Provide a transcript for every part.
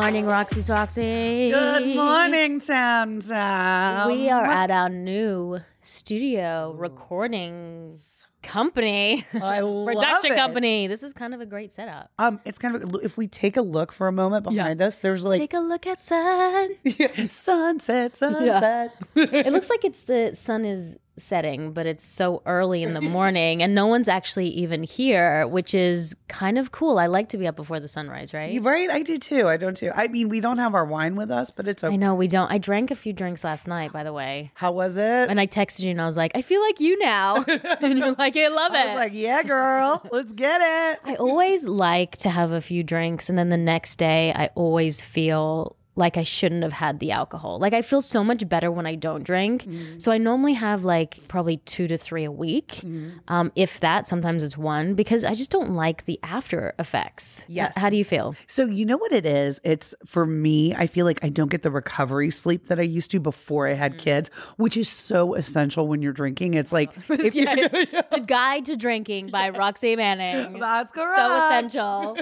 morning, Roxy Soxy. Good morning, Tam Tam. We are at our new studio recording company, I love production it. company. This is kind of a great setup. Um, it's kind of if we take a look for a moment behind us, there's like Take a look outside. sunset, sunset. It looks like it's the sun is setting, but it's so early in the morning and no one's actually even here, which is kind of cool. I like to be up before the sunrise, right? right. I do too. I don't too. I mean, we don't have our wine with us, but it's okay. I know we don't. I drank a few drinks last night, by the way. How was it? And I texted you and I was like, I feel like you now. and you're like, I love it. I was like, yeah, girl, let's get it. I always like to have a few drinks and then the next day I always feel like I shouldn't have had the alcohol. Like I feel so much better when I don't drink. Mm-hmm. So I normally have like probably 2 to 3 a week. Um if that sometimes it's one because I just don't like the after effects. Yes. H- How do you feel? So you know what it is? It's for me. I feel like I don't get the recovery sleep that I used to before I Mm. had kids, which is so essential when you're drinking. It's like if Yeah, you're the Guide to Drinking by Roxy Manning. That's correct. So essential.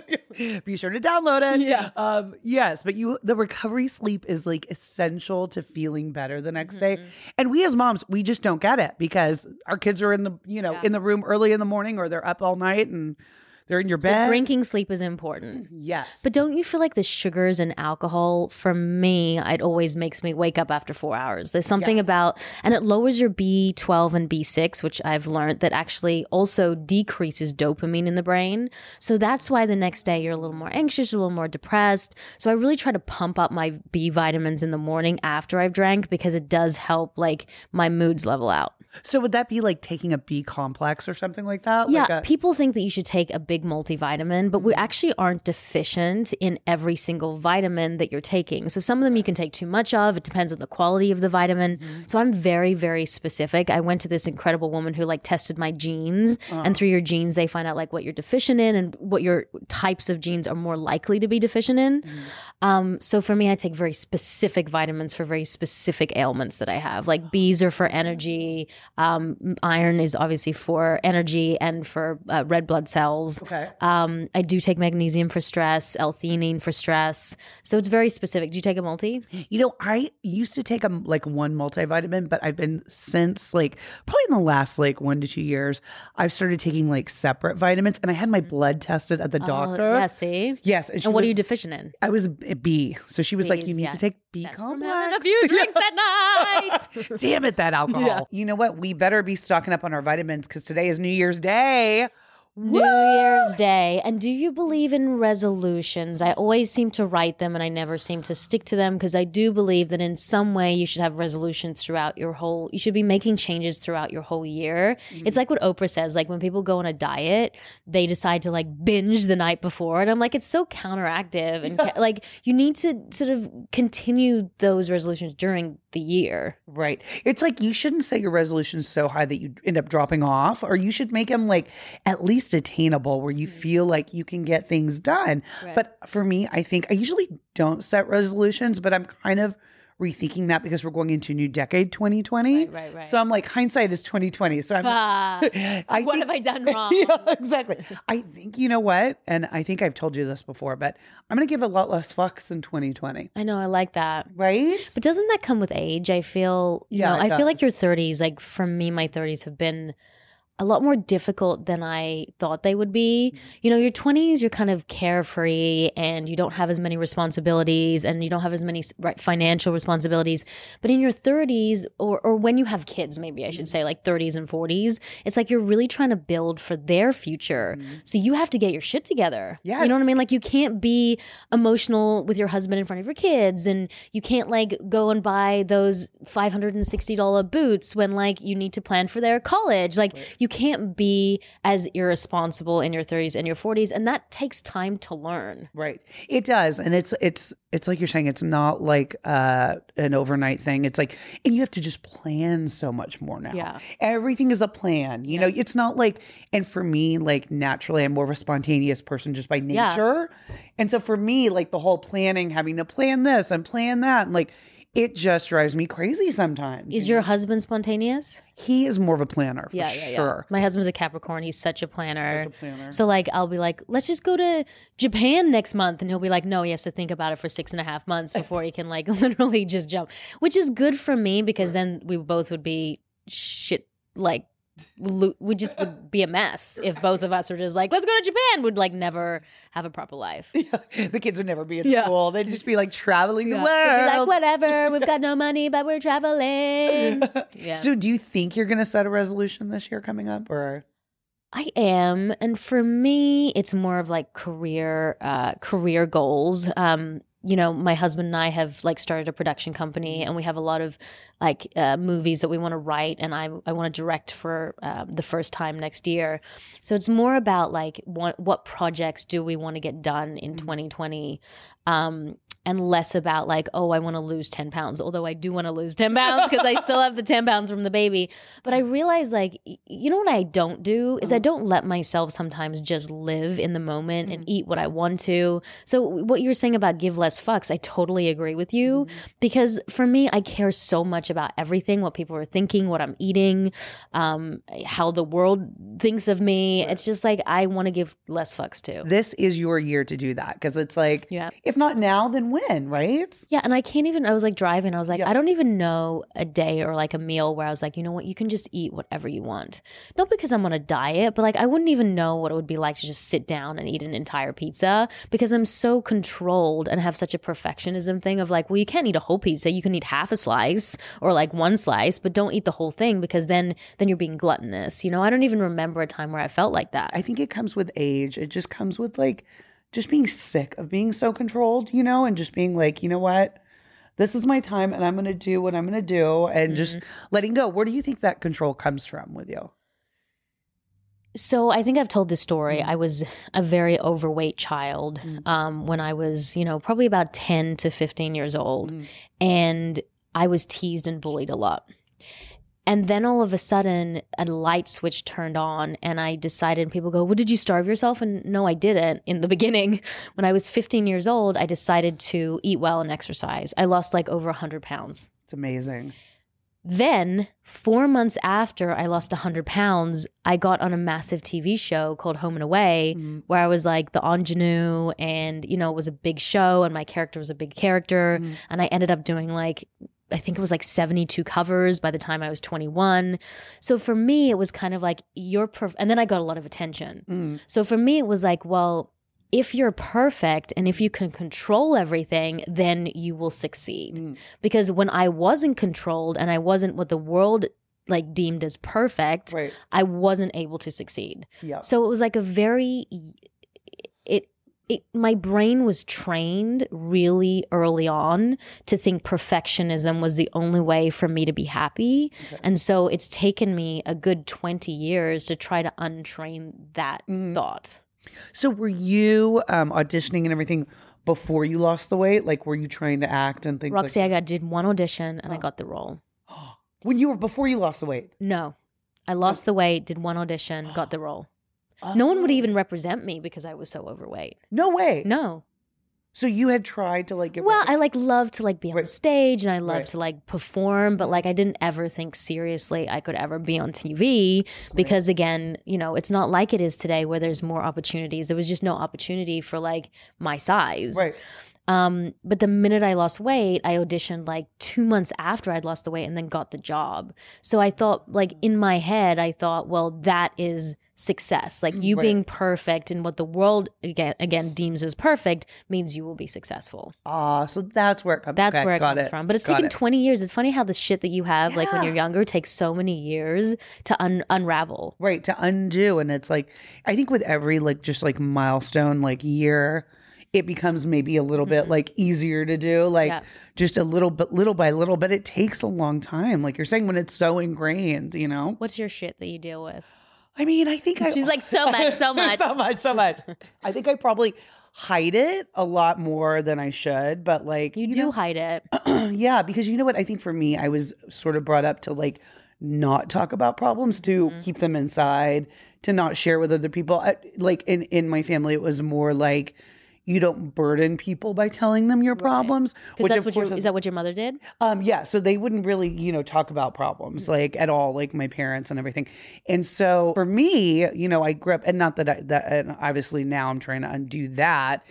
Be sure to download it. Yeah. Um, yes, but you the recovery sleep is like essential to feeling better the next Mm-hmm. day. And we as moms, we just don't get it because our kids are in the, you know, Yeah. in the room early in the morning or they're up all night and they're in your So bed. drinking sleep is important. yes. But don't you feel like the sugars and alcohol, for me, it always makes me wake up after four hours? There's something Yes. about, and it lowers your B12 and B6, which I've learned that actually also decreases dopamine in the brain. So that's why the next day you're a little more anxious, a little more depressed. So I really try to pump up my B vitamins in the morning after I've drank because it does help like my moods level out. So would that be like taking a B complex or something like that? Yeah, Like a- people think that you should take a big multivitamin, but we actually aren't deficient in every single vitamin that you're taking. So some of them you can take too much of. It depends on the quality of the vitamin. Mm-hmm. So I'm very, very specific. I went to this incredible woman who like tested my genes, and uh-huh. through your genes they find out like what you're deficient in and what your types of genes are more likely to be deficient in. Mm-hmm. Um, so for me, I take very specific vitamins for very specific ailments that I have. Like oh. B's are for energy. Um, iron is obviously for energy and for uh, red blood cells. Okay. Um, I do take magnesium for stress, L-theanine for stress. So it's very specific. Do you take a multi? You know, I used to take a like one multivitamin, but I've been since like probably in the last like one to two years, I've started taking like separate vitamins, and I had my blood tested at the doctor. Oh, yeah, see? Yes, and, And what are you deficient in? I was a B, so she was like, "You need yeah. to take B That's complex." having a few drinks at night. Damn it, that alcohol. You know what? We better be stocking up on our vitamins because today is New Year's Day. New Year's Day. And do you believe in resolutions? I always seem to write them and I never seem to stick to them because I do believe that in some way you should have resolutions throughout your whole you should be making changes throughout your whole year. It's mm-hmm. like what Oprah says like when people go on a diet, they decide to like binge the night before and I'm like it's so counteractive and ca- like you need to sort of continue those resolutions during the year. Right. It's like you shouldn't set your resolutions so high that you end up dropping off, or you should make them like at least attainable where you feel like you can get things done. Right. But for me, I think I usually don't set resolutions, but I'm kind of rethinking that because we're going into a new decade 2020. Right, right, right. So I'm like hindsight is 2020. So I'm Ah, I what think- have I done wrong? yeah, exactly. I think you know what, and I think I've told you this before, but I'm going to give a lot less fucks in 2020. I know, I like that. Right? But doesn't that come with age? I feel, you Yeah, know, I feel like your 30s, like for me, my 30s have been a lot more difficult than I thought they would be. Mm-hmm. You know, your 20s, you're kind of carefree and you don't have as many responsibilities and you don't have as many financial responsibilities. But in your 30s, or, or when you have kids, maybe I should Mm-hmm. say, like 30s and 40s, it's like you're really trying to build for their future. So you have to get your shit together. You Mm-hmm. Know what I mean? Like you can't be emotional with your husband in front of your kids and you can't like go and buy those $560 boots when like you need to plan for their college. Like you you can't be as irresponsible in your 30s and your 40s and that takes time to learn. Right. It does. And it's it's it's like you're saying it's not like uh an overnight thing. It's like and you have to just plan so much more now. Yeah. Everything is a plan. You know, it's not like and for me like naturally I'm more of a spontaneous person just by Yeah. nature. And so for me like the whole planning having to plan this and plan that and like it just drives me crazy sometimes. Is you your know? husband spontaneous? he is more of a planner for yeah, yeah, sure. yeah. My husband's a Capricorn. He's such a planner. Such a planner. So like I'll be like, let's just go to Japan next month, and he'll be like, no, he has to think about it for six and a half months before he can like literally just jump, which is good for me because then we both would be shit like. Lo- We just would be a mess if both of us were just like, let's go to Japan. Would like never have a proper life. the kids would never be in Yeah. school. They'd just be like traveling the They'd be like, whatever, we've got no money, but we're traveling. Yeah. So do you think you're gonna set a resolution this year coming up or I am, and for me, it's more of like career, uh, career goals. Um, you know, my husband and I have like started a production company, and we have a lot of like uh, movies that we want to write, and I I want to direct for uh, the first time next year. So it's more about like what what projects do we want to get done in 2020. Um, and less about like, oh, I want to lose 10 pounds. Although I do want to lose 10 pounds because I still have the 10 pounds from the baby. But I realize like, you know what I don't do is I mm-hmm. don't let myself sometimes just live in the moment and mm-hmm. eat what I want to. So what you're saying about give less fucks, I totally agree with you mm-hmm. because for me, I care so much about everything, what people are thinking, what I'm eating, um, how the world thinks of me. It's just like, I want to give less fucks too. this is your year to do that? Because it's like Yeah. if not now, then when, right? Yeah, and I can't even. I was like driving. I was like, Yeah. I don't even know a day or like a meal where I was like, you know what, you can just eat whatever you want. Not because I'm on a diet, but like I wouldn't even know what it would be like to just sit down and eat an entire pizza because I'm so controlled and have such a perfectionism thing of like, well, you can't eat a whole pizza. You can eat half a slice or like one slice, but don't eat the whole thing because then then you're being gluttonous. You know, I don't even remember a time where I felt like that. I think it comes with age. It just comes with like just being sick of being so controlled, you know, and just being like, you know what? This is my time and I'm going to do what I'm going to do and just mm-hmm. letting go. Where do you think that control comes from with you? So I think I've told this story. Mm. I was a very overweight child mm. um, when I was, you know, probably about 10 to 15 years old. Mm. And I was teased and bullied a lot. And then all of a sudden, a light switch turned on, and I decided. People go, "Well, did you starve yourself?" And no, I didn't. In the beginning, when I was 15 years old, I decided to eat well and exercise. I lost like over 100 pounds. It's amazing. Then, four months after I lost 100 pounds, I got on a massive TV show called Home and Away, mm-hmm. where I was like the ingenue, and you know, it was a big show, and my character was a big character. Mm-hmm. And I ended up doing like, I think it was like 72 covers by the time I was 21. So for me, it was kind of like, you're perfect. And then I got a lot of attention. Mm. So for me, it was like, well, if you're perfect and if you can control everything, then you will succeed. Mm. Because when I wasn't controlled and I wasn't what the world like deemed as perfect, Right. I wasn't able to succeed. Yeah. So it was like a very it it my brain was trained really early on to think perfectionism was the only way for me to be happy. Okay. And so it's taken me a good 20 years to try to untrain that Mhm. thought. So were you um, auditioning and everything before you lost the weight? Like were you trying to act and things Roxy, like I got did one audition and I Oh. got the role. when you were before you lost the weight? No. I lost the weight, did one audition, got the role. No one would Oh. even represent me because I was so overweight. No way. No. So you had tried to like get Well, I like love to like be on Right. stage and I love Right. to like perform, but like I didn't ever think seriously I could ever be on TV because again, you know, it's not like it is today where there's more opportunities. There was just no opportunity for like my size. right. Um, but the minute I lost weight, I auditioned like two months after I'd lost the weight and then got the job. So I thought, like in my head, I thought, well, that is success. Like you Right. being perfect and what the world again again deems as perfect means you will be successful. Ah, so that's where it comes. From that's okay, where it comes from. But it's Got taken it. 20 years. It's funny how the shit that you have, like when you're younger, takes so many years to un- unravel. right to undo and it's like i think with every like just like milestone like year it becomes maybe a little bit like easier to do like Mm-hmm. Yeah. just a little bit little by little but it takes a long time like you're saying when it's so ingrained you know What's your shit that you deal with? I mean, I think I She's like, so much, so much. so much, so much. I think I probably hide it a lot more than I should, but like You, do hide it. yeah, because you know what? I think for me, I was sort of brought up to like not talk about problems, to Mm-hmm. keep them inside, to not share with other people. I, like in in my family, it was more like you don't burden people by telling them your problems. Because that's what your, course is that what your mother did? um, yeah, so they wouldn't really, you know, talk about problems like at all, like my parents and everything. And so for me, you know, I grew up, and not that I, that, and obviously now I'm trying to undo that.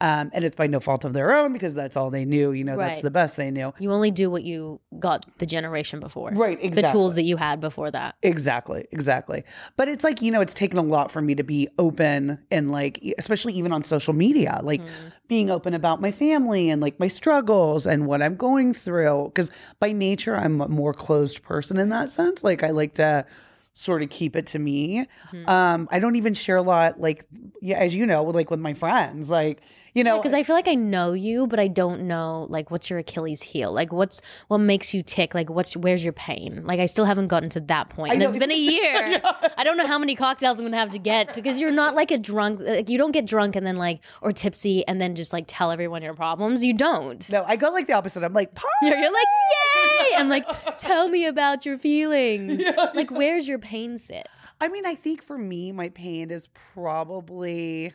Um, and it's by no fault of their own because that's all they knew. You know, that's the best they knew. You only do what you got the generation before. Right, The tools that you had before that. Exactly, exactly. But it's like, you know, it's taken a lot for me to be open and like, especially even on social media, like being open about my family and like my struggles and what I'm going through. Cause by nature, I'm a more closed person in that sense. Like, I like to sort of keep it to me. Um, I don't even share a lot, like, yeah, as you know, with like with my friends, like, you know, Because I feel like I know you, but I don't know like what's your Achilles heel. Like what's what makes you tick. Like what's where's your pain. Like I still haven't gotten to that point. And know. it's been a year. I don't know how many cocktails I'm gonna have to get because you're not like a drunk. Like you don't get drunk and then like or tipsy and then just like tell everyone your problems. You don't. no, I go like the opposite. I'm like, You're, you're like yay. I'm like tell me about your feelings. like where's your pain sit. I mean, I think for me, my pain is probably,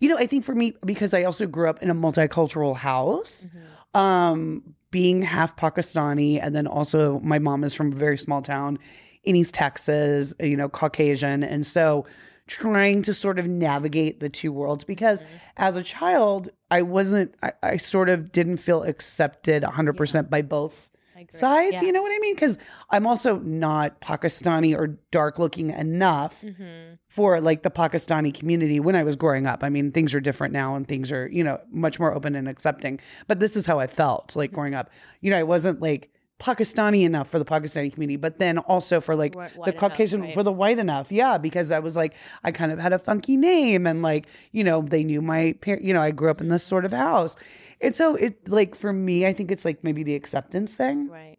you know, I think for me, because I also grew up in a multicultural house, um, being half Pakistani, and then also my mom is from a very small town in East Texas, you know, Caucasian. And so trying to sort of navigate the two worlds because as a child, I wasn't, I, I sort of didn't feel accepted 100% by both sides. Yeah. You know what I mean? Because I'm also not Pakistani or dark looking enough Mm-hmm. for like the Pakistani community when I was growing up. I mean, things are different now and things are, you know, much more open and accepting. But this is how I felt like growing up. You know, I wasn't like Pakistani enough for the Pakistani community, but then also for like White- the enough, Caucasian, right. for the white enough. Yeah. Because I was like, I kind of had a funky name and like, you know, they knew my parents, you know, I grew up in this sort of house. And so it like for me, I think it's like maybe the acceptance thing. Right.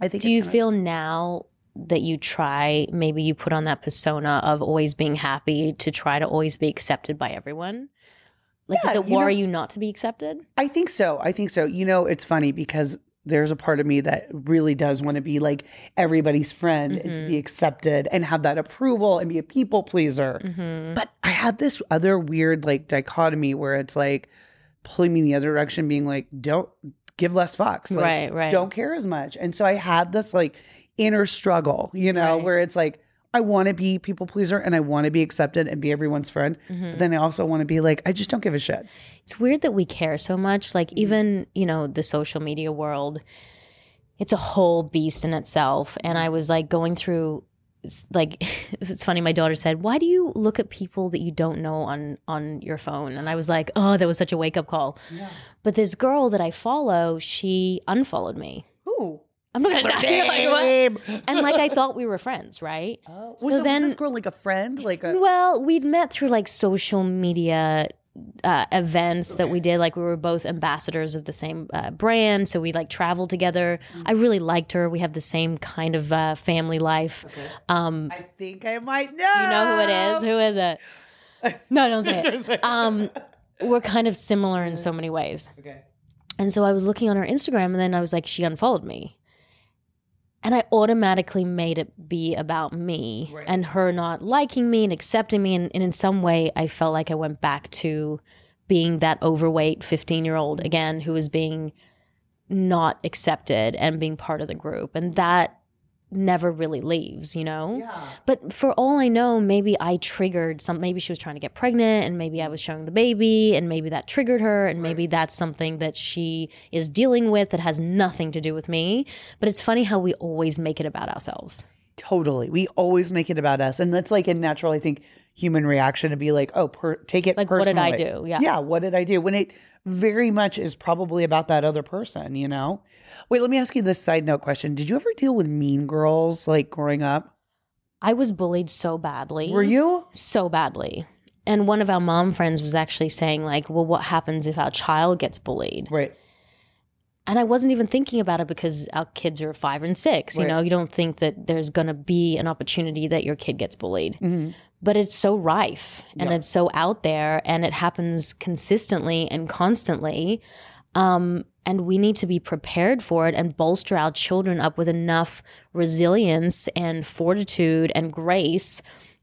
I think Do you feel now that you try, maybe you put on that persona of always being happy to try to always be accepted by everyone? Like, Yeah, does it you know- worry you not to be accepted? I think so. I think so. You know, it's funny because there's a part of me that really does want to be like everybody's friend and to be accepted and have that approval and be a people pleaser. Mm-hmm. But I had this other weird like dichotomy where it's like pulling me in the other direction, being like, don't give less fucks. Like, Right, right. Don't care as much. And so I had this like inner struggle, you know, Right. where it's like, I want to be people pleaser and I want to be accepted and be everyone's friend. Mm-hmm. But then I also want to be like, I just don't give a shit. It's weird that we care so much. Like, Mm-hmm. even, you know, the social media world, it's a whole beast in itself. And I was like going through like it's funny my daughter said why do you look at people that you don't know on on your phone? And i was like oh that was such a wake-up call. But this girl that i follow she unfollowed me. Ooh. i'm not gonna you like what? And like I thought we were friends, right? Oh, So so then- was this girl like a friend? Like a Well, we'd met through like social media uh, events that we did. Like we were both ambassadors of the same uh, brand, so we like traveled together. I really liked her. We have the same kind of uh, family life. Um, I think I might know. do you know who it is? Who is it? No, don't say it. Um, we're kind of similar in so many ways. Okay. And so I was looking on her Instagram and then I was like, she unfollowed me. And I automatically made it be about me Right. and her not liking me and accepting me. And, and in some way, I felt like I went back to being that overweight 15 year old mm-hmm. again who was being not accepted and being part of the group. And that never really leaves, you know? Yeah. But for all I know, maybe I triggered some. Maybe she was trying to get pregnant, and maybe I was showing the baby, and maybe that triggered her, and maybe that's something that she is dealing with that has nothing to do with me. But it's funny how we always make it about ourselves. Totally. We always make it about us. And that's like a natural, I think, human reaction to be like, oh, per- take it Like, what did I do? Yeah. Yeah. What did I do? When it very much is probably about that other person, you know? Wait, let me ask you this side note question. Did you ever deal with mean girls like growing up? I was bullied so badly. Were you? so badly? And one of our mom friends was actually saying, like, well, what happens if our child gets bullied? Right. and I wasn't even thinking about it because our kids are five and six. You know, you don't think that there's going to be an opportunity that your kid gets bullied. Mm-hmm. But it's so rife and it's so out there and it happens consistently and constantly. Um, and we need to be prepared for it and bolster our children up with enough resilience and fortitude and grace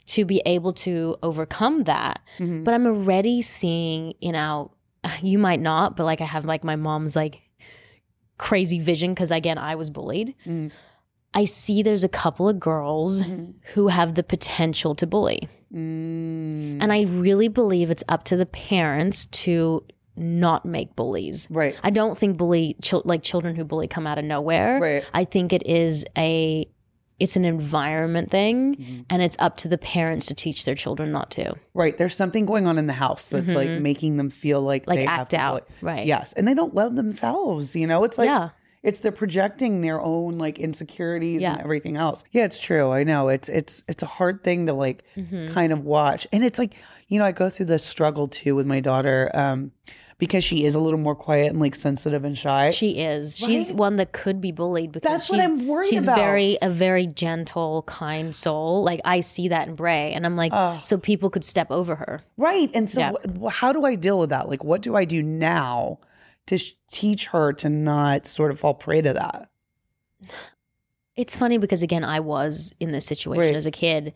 to be able to overcome that. Mm-hmm. But I'm already seeing in our, you might not, but like I have like my mom's like crazy vision because again, I was bullied. Mm. I see there's a couple of girls Mm-hmm. who have the potential to bully. Mm. And I really believe it's up to the parents to not make bullies. Right. I don't think bully chil- like children who bully come out of nowhere. Right. I think it is a it's an environment thing Mm-hmm. and it's up to the parents to teach their children not to. Right. There's something going on in the house that's like making them feel like Mm-hmm. Like they have act to out. bully. Right. Yes. And they don't love themselves. You know, it's like Yeah. It's they're projecting their own like insecurities and everything else. Yeah, it's true. I know. It's it's it's a hard thing to like Mm-hmm. kind of watch. And it's like, you know, I go through this struggle too with my daughter, um, because she is a little more quiet and like sensitive and shy. She is. She's one that could be bullied because That's what she's, I'm worried she's about. very a very gentle, kind soul. Like I see that in Bray, and I'm like, so people could step over her. Right. And so, Yeah. wh- how do I deal with that? Like, what do I do now to sh- teach her to not sort of fall prey to that? It's funny because again, I was in this situation Right. as a kid.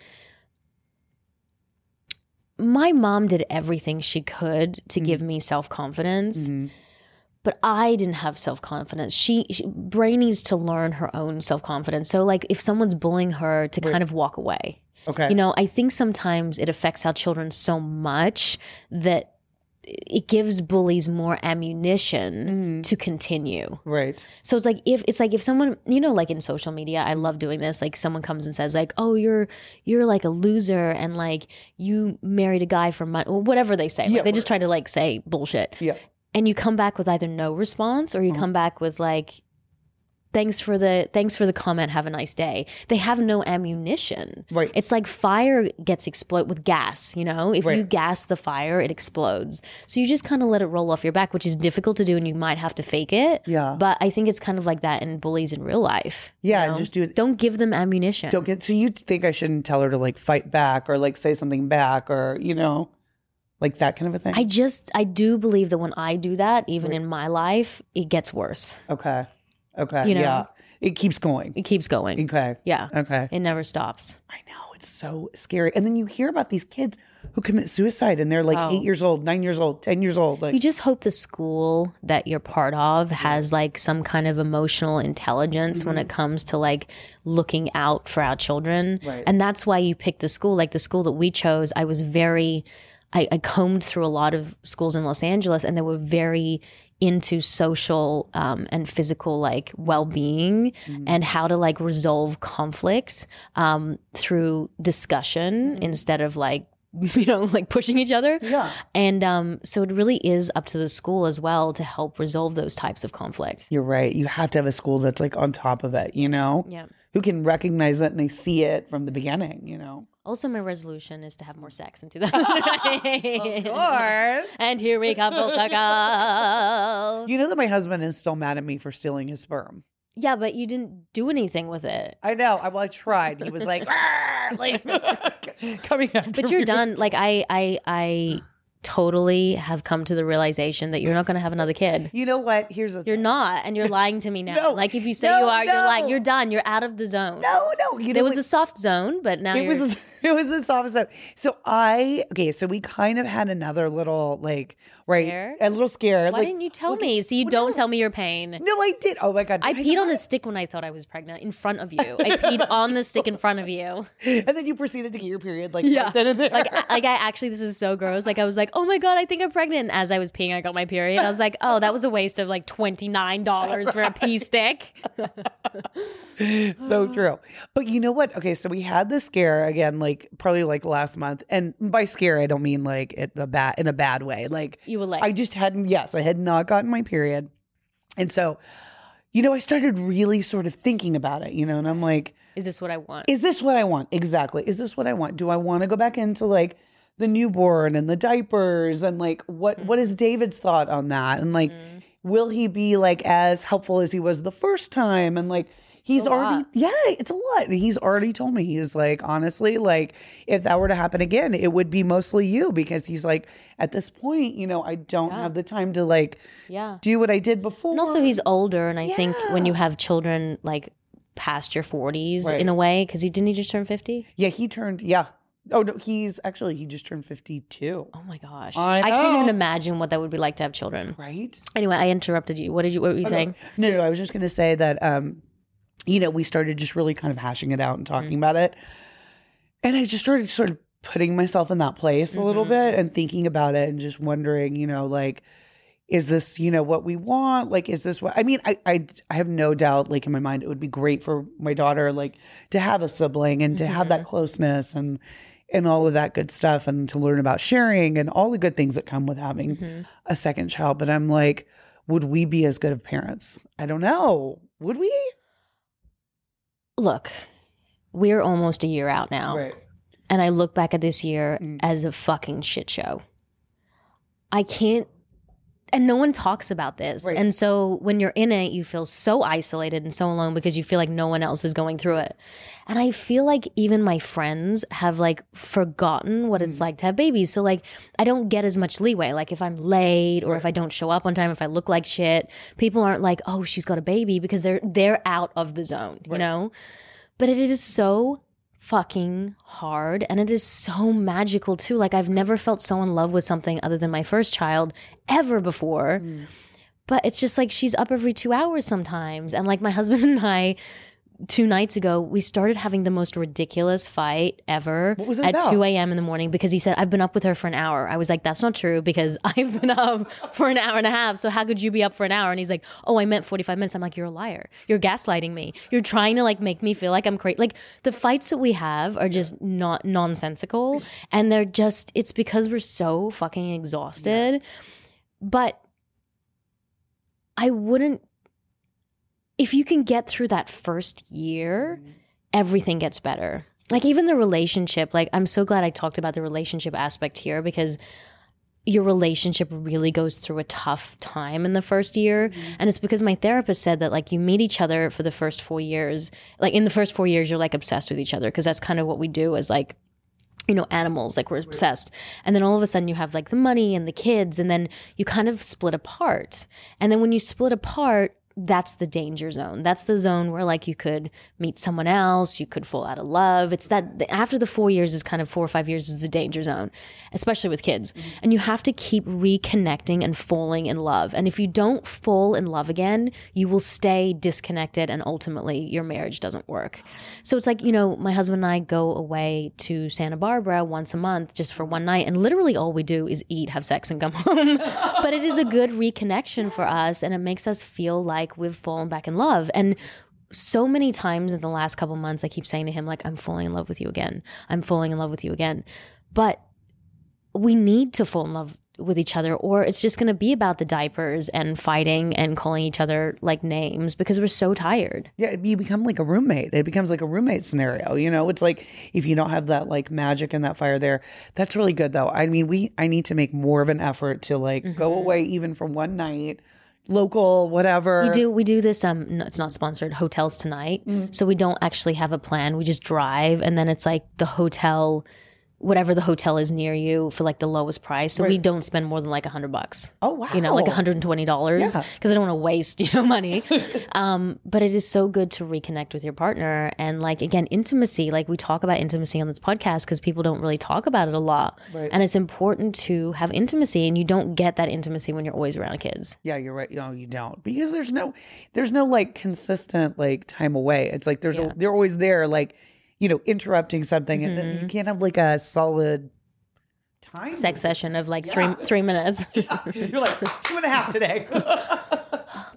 My mom did everything she could to give me self confidence, Mhm. but I didn't have self confidence. She, she Bray needs to learn her own self confidence. So, like, if someone's bullying her, to kind of walk away. Okay. You know, I think sometimes it affects our children so much that it gives bullies more ammunition to continue. right. So it's like if it's like if someone, you know, like in social media, I love doing this. Like someone comes and says like, "Oh, you're you're like a loser and like you married a guy for money," or whatever they say. Like, Yeah, they just try to like say bullshit. Yeah. And you come back with either no response or you Uh-huh. come back with like thanks for the thanks for the comment have a nice day they have no ammunition Right. it's like fire gets explode with gas you know if you gas the fire it explodes so you just kind of let it roll off your back which is difficult to do and you might have to fake it Yeah. but i think it's kind of like that in bullies in real life you Yeah, know? just do it- don't give them ammunition Don't get so you think I shouldn't tell her to like fight back or like say something back or you know, like that kind of a thing. i just i do believe that when i do that even in my life it gets worse okay. Okay. You know? yeah. It keeps going. it keeps going Okay. yeah Okay. it never stops I know it's so scary. And then you hear about these kids who commit suicide and they're like Oh. eight years old, nine years old, ten years old. Like you just hope the school that you're part of has like some kind of emotional intelligence when mm-hmm. it comes to like looking out for our children Right. and that's why you pick the school like the school that we chose i was very I, I combed through a lot of schools in los angeles and they were very into social um, and physical like well-being and how to like resolve conflicts um, through discussion instead of like you know like pushing each other Yeah. and um, so it really is up to the school as well to help resolve those types of conflict. You're right. You have to have a school that's like on top of it, you know? Yeah. Who can recognize it and they see it from the beginning, you know? Also, my resolution is to have more sex in 2020. course. And here we come full circle. You know that my husband is still mad at me for stealing his sperm. Yeah, but you didn't do anything with it. I know. I, well, I tried. He was like, like coming after But you're me. done. Like I, I, I totally have come to the realization that you're not going to have another kid. You know what? Here's the You're thing. not, and you're lying to me now. No, like if you say no, you are, you're like you're done. You're out of the zone. No, no. You know There was what? a soft zone, but now it you're. was a, it was a soft. So I okay. So we kind of had another little like right Scare? a little scare. Why like, didn't you tell me? So you well, don't no. tell me your pain. No, I did. Oh my god! I know. peed on a stick when I thought I was pregnant in front of you. I peed on the stick in front of you. and then you proceeded to get your period like Yeah. right then and there. Like, I- like I actually, this is so gross. Like I was like, oh my god, I think I'm pregnant. And as I was peeing, I got my period. I was like, oh, that was a waste of like twenty nine dollars for a pee stick. so true. But you know what? Okay, so we had this scare again, like probably like last month, and by scare I don't mean like it a bad in a bad way. Like You were like, I just hadn't. Yes, I had not gotten my period, and so you know I started really sort of thinking about it. You know, and I'm like, is this what I want? is this what I want? Exactly. Is this what I want? Do I want to go back into like the newborn and the diapers and like what mm-hmm. what is David's thought on that? And like mm-hmm. will he be like as helpful as he was the first time? And like, he's already, lot. yeah, it's a lot. And he's already told me, he's like, honestly, like, if that were to happen again, it would be mostly you because he's like, at this point, you know, I don't have the time to like Yeah. do what I did before. And also, he's older, and I think when you have children like past your 40s Right. in a way, because he didn't he just turn 50? yeah, he turned, yeah. Oh, no, he's actually, he just turned 52. Oh my gosh. I can't even imagine what that would be like to have children. Right? Anyway, I interrupted you. What did you what were you saying? No, no, I was just going to say that, um, you know, we started just really kind of hashing it out and talking mm. about it. And I just started sort of putting myself in that place a little mm-hmm. bit and thinking about it and just wondering, you know, like, is this, you know, what we want? Like, is this what I mean? I, I, I have no doubt, like, in my mind, it would be great for my daughter, like, to have a sibling and to have that mm-hmm. closeness and, and all of that good stuff and to learn about sharing and all the good things that come with having mm-hmm. a second child. But I'm like, would we be as good of parents? I don't know. Would we? Look, we're almost a year out now. And I look back at this year Mm. as a fucking shit show. I can't and no one talks about this. Right. And so when you're in it, you feel so isolated and so alone because you feel like no one else is going through it. And I feel like even my friends have like forgotten what Mm. it's like to have babies. So like I don't get as much leeway. Like if I'm late or if I don't show up on time, if I look like shit, people aren't like, "Oh, she's got a baby" because they're they're out of the zone, you know? But it is so fucking hard and it is so magical too. Like I've never felt so in love with something other than my first child ever before. But it's just like she's up every 2 hours sometimes and like my husband and I two nights ago, we started having the most ridiculous fight ever What was it at about? 2 a.m. in the morning because he said, I've been up with her for an hour. I was like, that's not true because I've been up for an hour and a half. So how could you be up for an hour? And he's like, oh, I meant 45 minutes. I'm like, you're a liar. You're gaslighting me. You're trying to like make me feel like I'm crazy. Like the fights that we have are just not nonsensical. And they're just, it's because we're so fucking exhausted. But I wouldn't if you can get through that first year, everything gets better. Like even the relationship, like I'm so glad I talked about the relationship aspect here because your relationship really goes through a tough time in the first year. Mm-hmm. And it's because my therapist said that like you meet each other for the first 4 years. Like in the first 4 years you're like obsessed with each other because that's kind of what we do as like you know, animals, like we're obsessed. And then all of a sudden you have like the money and the kids, and then you kind of split apart. And then when you split apart, that's the danger zone. That's the zone where like you could meet someone else, you could fall out of love. It's that after the four years is kind of four or five years is a danger zone, especially with kids. Mm-hmm. And you have to keep reconnecting and falling in love. And if you don't fall in love again, you will stay disconnected and ultimately your marriage doesn't work. So it's like, you know, my husband and I go away to Santa Barbara once a month just for one night. And literally all we do is eat, have sex, and come home. but it is a good reconnection for us and it makes us feel like we've fallen back in love. And so many times in the last couple months, I keep saying to him, like, I'm falling in love with you again. I'm falling in love with you again. But we need to fall in love with each other, or it's just going to be about the diapers and fighting and calling each other like names because we're so tired. Yeah, you become like a roommate. It becomes like a roommate scenario. You know, it's like if you don't have that like magic and that fire there, that's really good though. I mean, we I need to make more of an effort to like go mm-hmm. away even for one night, local, whatever. We do we do this um no, it's not sponsored hotels tonight. So we don't actually have a plan. We just drive and then it's like the hotel whatever the hotel is near you for like the lowest price. So we don't spend more than like a hundred bucks. Oh wow. You know, like $120 because Yeah. I don't want to waste, you know, money. um, but it is so good to reconnect with your partner and like again, intimacy. Like we talk about intimacy on this podcast because people don't really talk about it a lot. Right. And it's important to have intimacy and you don't get that intimacy when you're always around kids. Yeah, you're right. No, you don't because there's no, there's no like consistent like time away. It's like there's a, they're always there, like you know, interrupting something, and then you mm-hmm. can't have like a solid time. Sex session of like three three minutes. You're like two and a half today.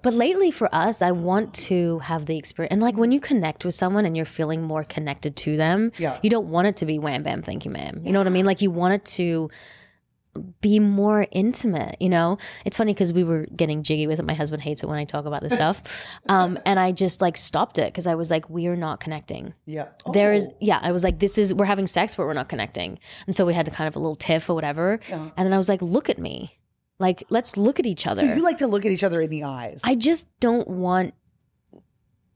But lately for us, I want to have the experience. And like when you connect with someone and you're feeling more connected to them, Yeah. you don't want it to be wham bam, thank you, ma'am. You know what I mean? Like you want it to be more intimate, you know? It's funny because we were getting jiggy with it. My husband hates it when I talk about this stuff. Um, and I just like stopped it because I was like, we are not connecting. yeah, There is, Oh. yeah, I was like, this is, we're having sex, but we're not connecting. And so we had to kind of a little tiff or whatever. And then I was like, look at me. Like, let's look at each other. So you like to look at each other in the eyes. I just don't want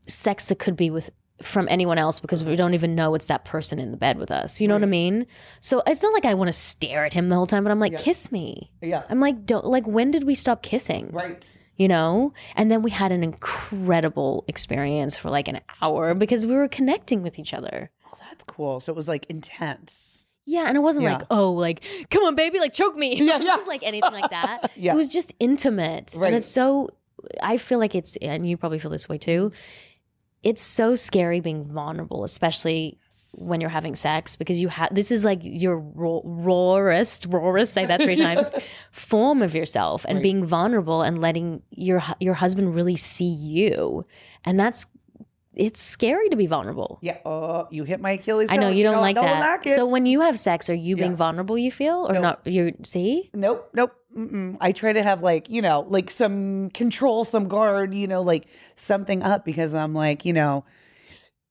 sex that could be with from anyone else because we don't even know it's that person in the bed with us. You know what I mean? So it's not like I want to stare at him the whole time, but I'm like, Yeah. kiss me. yeah. I'm like, don't like when did we stop kissing? Right. You know? And then we had an incredible experience for like an hour because we were connecting with each other. Oh, that's cool. So it was like intense. Yeah, and it wasn't Yeah. like, oh, like, come on, baby, like choke me. Yeah, yeah. like anything like that. Yeah. It was just intimate. Right. And it's so I feel like it's and you probably feel this way too. It's so scary being vulnerable, especially when you're having sex, because you have this is like your raw, rawest, rawest, say that three times, form of yourself, and Right. being vulnerable and letting your your husband really see you, and that's it's scary to be vulnerable. Yeah. Oh, you hit my Achilles. I know you don't like don't that. like so when you have sex, are you being Yeah. vulnerable? You feel or No. not? You see? Nope, nope. Mm-mm. I try to have like you know like some control, some guard, you know, like something up because I'm like you know,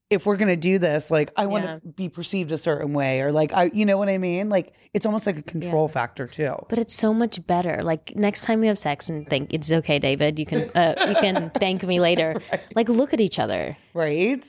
if we're gonna do this, like I want Yeah. to be perceived a certain way, or like I, you know what I mean? Like it's almost like a control factor too. But it's so much better. Like next time we have sex and think it's okay, David, you can uh, you can thank me later. Like look at each other. right?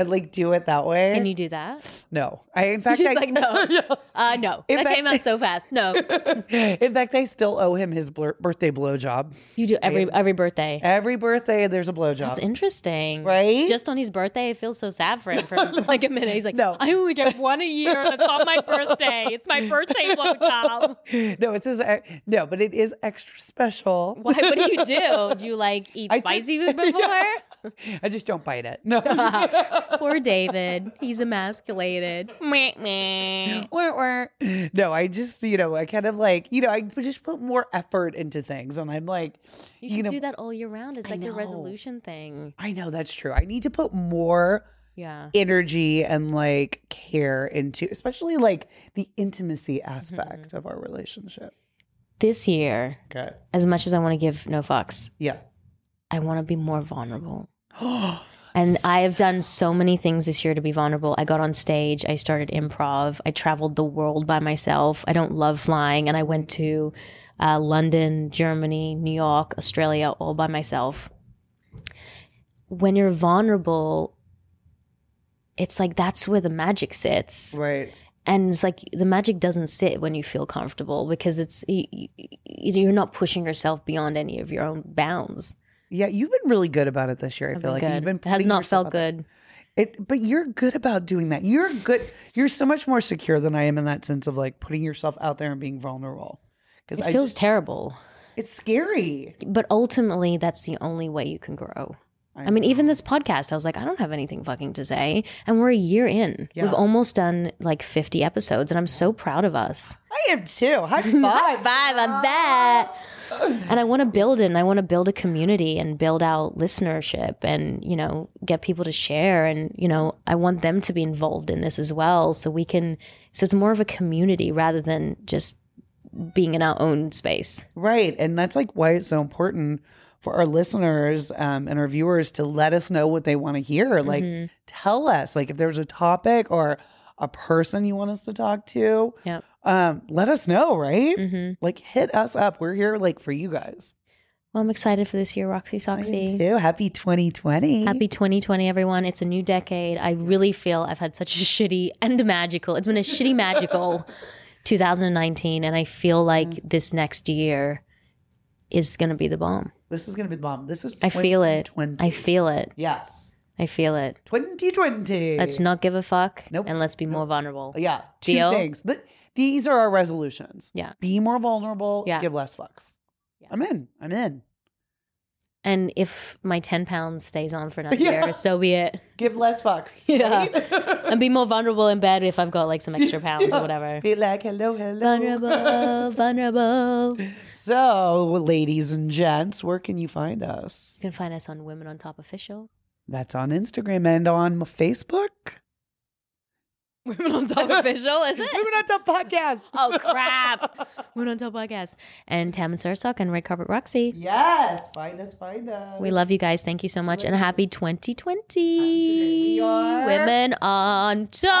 And like do it that way. Can you do that? no, I in fact She's I, like, no. Uh, no, In that fact- came out so fast. No, in fact, I still owe him his blur- birthday blowjob. you do every every birthday. Every birthday, there's a blowjob. That's interesting, Right? Just on his birthday, I feel so sad for him for like a minute. He's like, No. I only get one a year, and it's on my birthday. It's my birthday blowjob. no, it's his no, but it is extra special. Why? What do you do? Do you like eat I spicy food before? I just don't bite it. No. Poor David. He's emasculated. Meh, meh. Wah, wah. no, I just, you know, I kind of like, you know, I just put more effort into things. And I'm like, You you, can know, do that all year round. It's I like a know. resolution thing. I know that's true. I need to put more Yeah. energy and like care into, especially like the intimacy Mm-hmm. aspect of our relationship. This year, Okay. as much as I want to give no fucks, Yeah. I want to be more vulnerable. And I have done so many things this year to be vulnerable. I got on stage, I started improv, I traveled the world by myself. I don't love flying, and I went to uh, London, Germany, New York, Australia, all by myself. When you're vulnerable, it's like that's where the magic sits. right. and it's like the magic doesn't sit when you feel comfortable because it's you're not pushing yourself beyond any of your own bounds. Yeah. You've been really good about it this year. I I've feel been like you've been it has putting not yourself felt out there. good. It, but you're good about doing that. You're good. You're so much more secure than I am in that sense of like putting yourself out there and being vulnerable. Because It I feels terrible, it's scary. but ultimately, that's the only way you can grow. I mean, even this podcast, I was like, I don't have anything fucking to say, and we're a year in. We've almost done like 50 episodes, and I'm so proud of us. I am too. High five. High five. five on that. And I want to build it and I want to build a community and build out listenership and, you know, get people to share. And, you know, I want them to be involved in this as well. So we can, so it's more of a community rather than just being in our own space. Right. And that's like why it's so important for our listeners um, and our viewers to let us know what they want to hear. Like, Mm-hmm. tell us, like, if there's a topic or a person you want us to talk to, Yep. Um, let us know, right? hmm Like, hit us up. We're here, like, for you guys. Well, I'm excited for this year, Roxy Soxy. too. Happy 2020. Happy 2020, everyone. It's a new decade. I really feel I've had such a shitty and magical, it's been a shitty magical 2019. And I feel like Mm. this next year is going to be the bomb. This is going to be the bomb. This is I feel it. 2020. I feel it. Yes. I feel it. 2020. Let's not give a fuck Nope. and let's be more vulnerable. Yeah. Two Deal? things. Th- these are our resolutions. Yeah. Be more vulnerable. Yeah. Give less fucks. Yeah. I'm in. I'm in. And if my 10 pounds stays on for another Yeah. year, so be it. Give less fucks. Yeah. right? And be more vulnerable in bed if I've got like some extra pounds or whatever. Be like, hello, hello. Vulnerable, vulnerable. So, ladies and gents, where can you find us? You can find us on Women on Top Official. That's on Instagram and on Facebook. Women on Top Official, is it? Women on Top Podcast. Oh, crap. Women on Top Podcast. And Tammin Sursok and Red Carpet Roxy. Yes. Find us, find us. We love you guys. Thank you so much. And happy us. 2020. We are- Women on Top.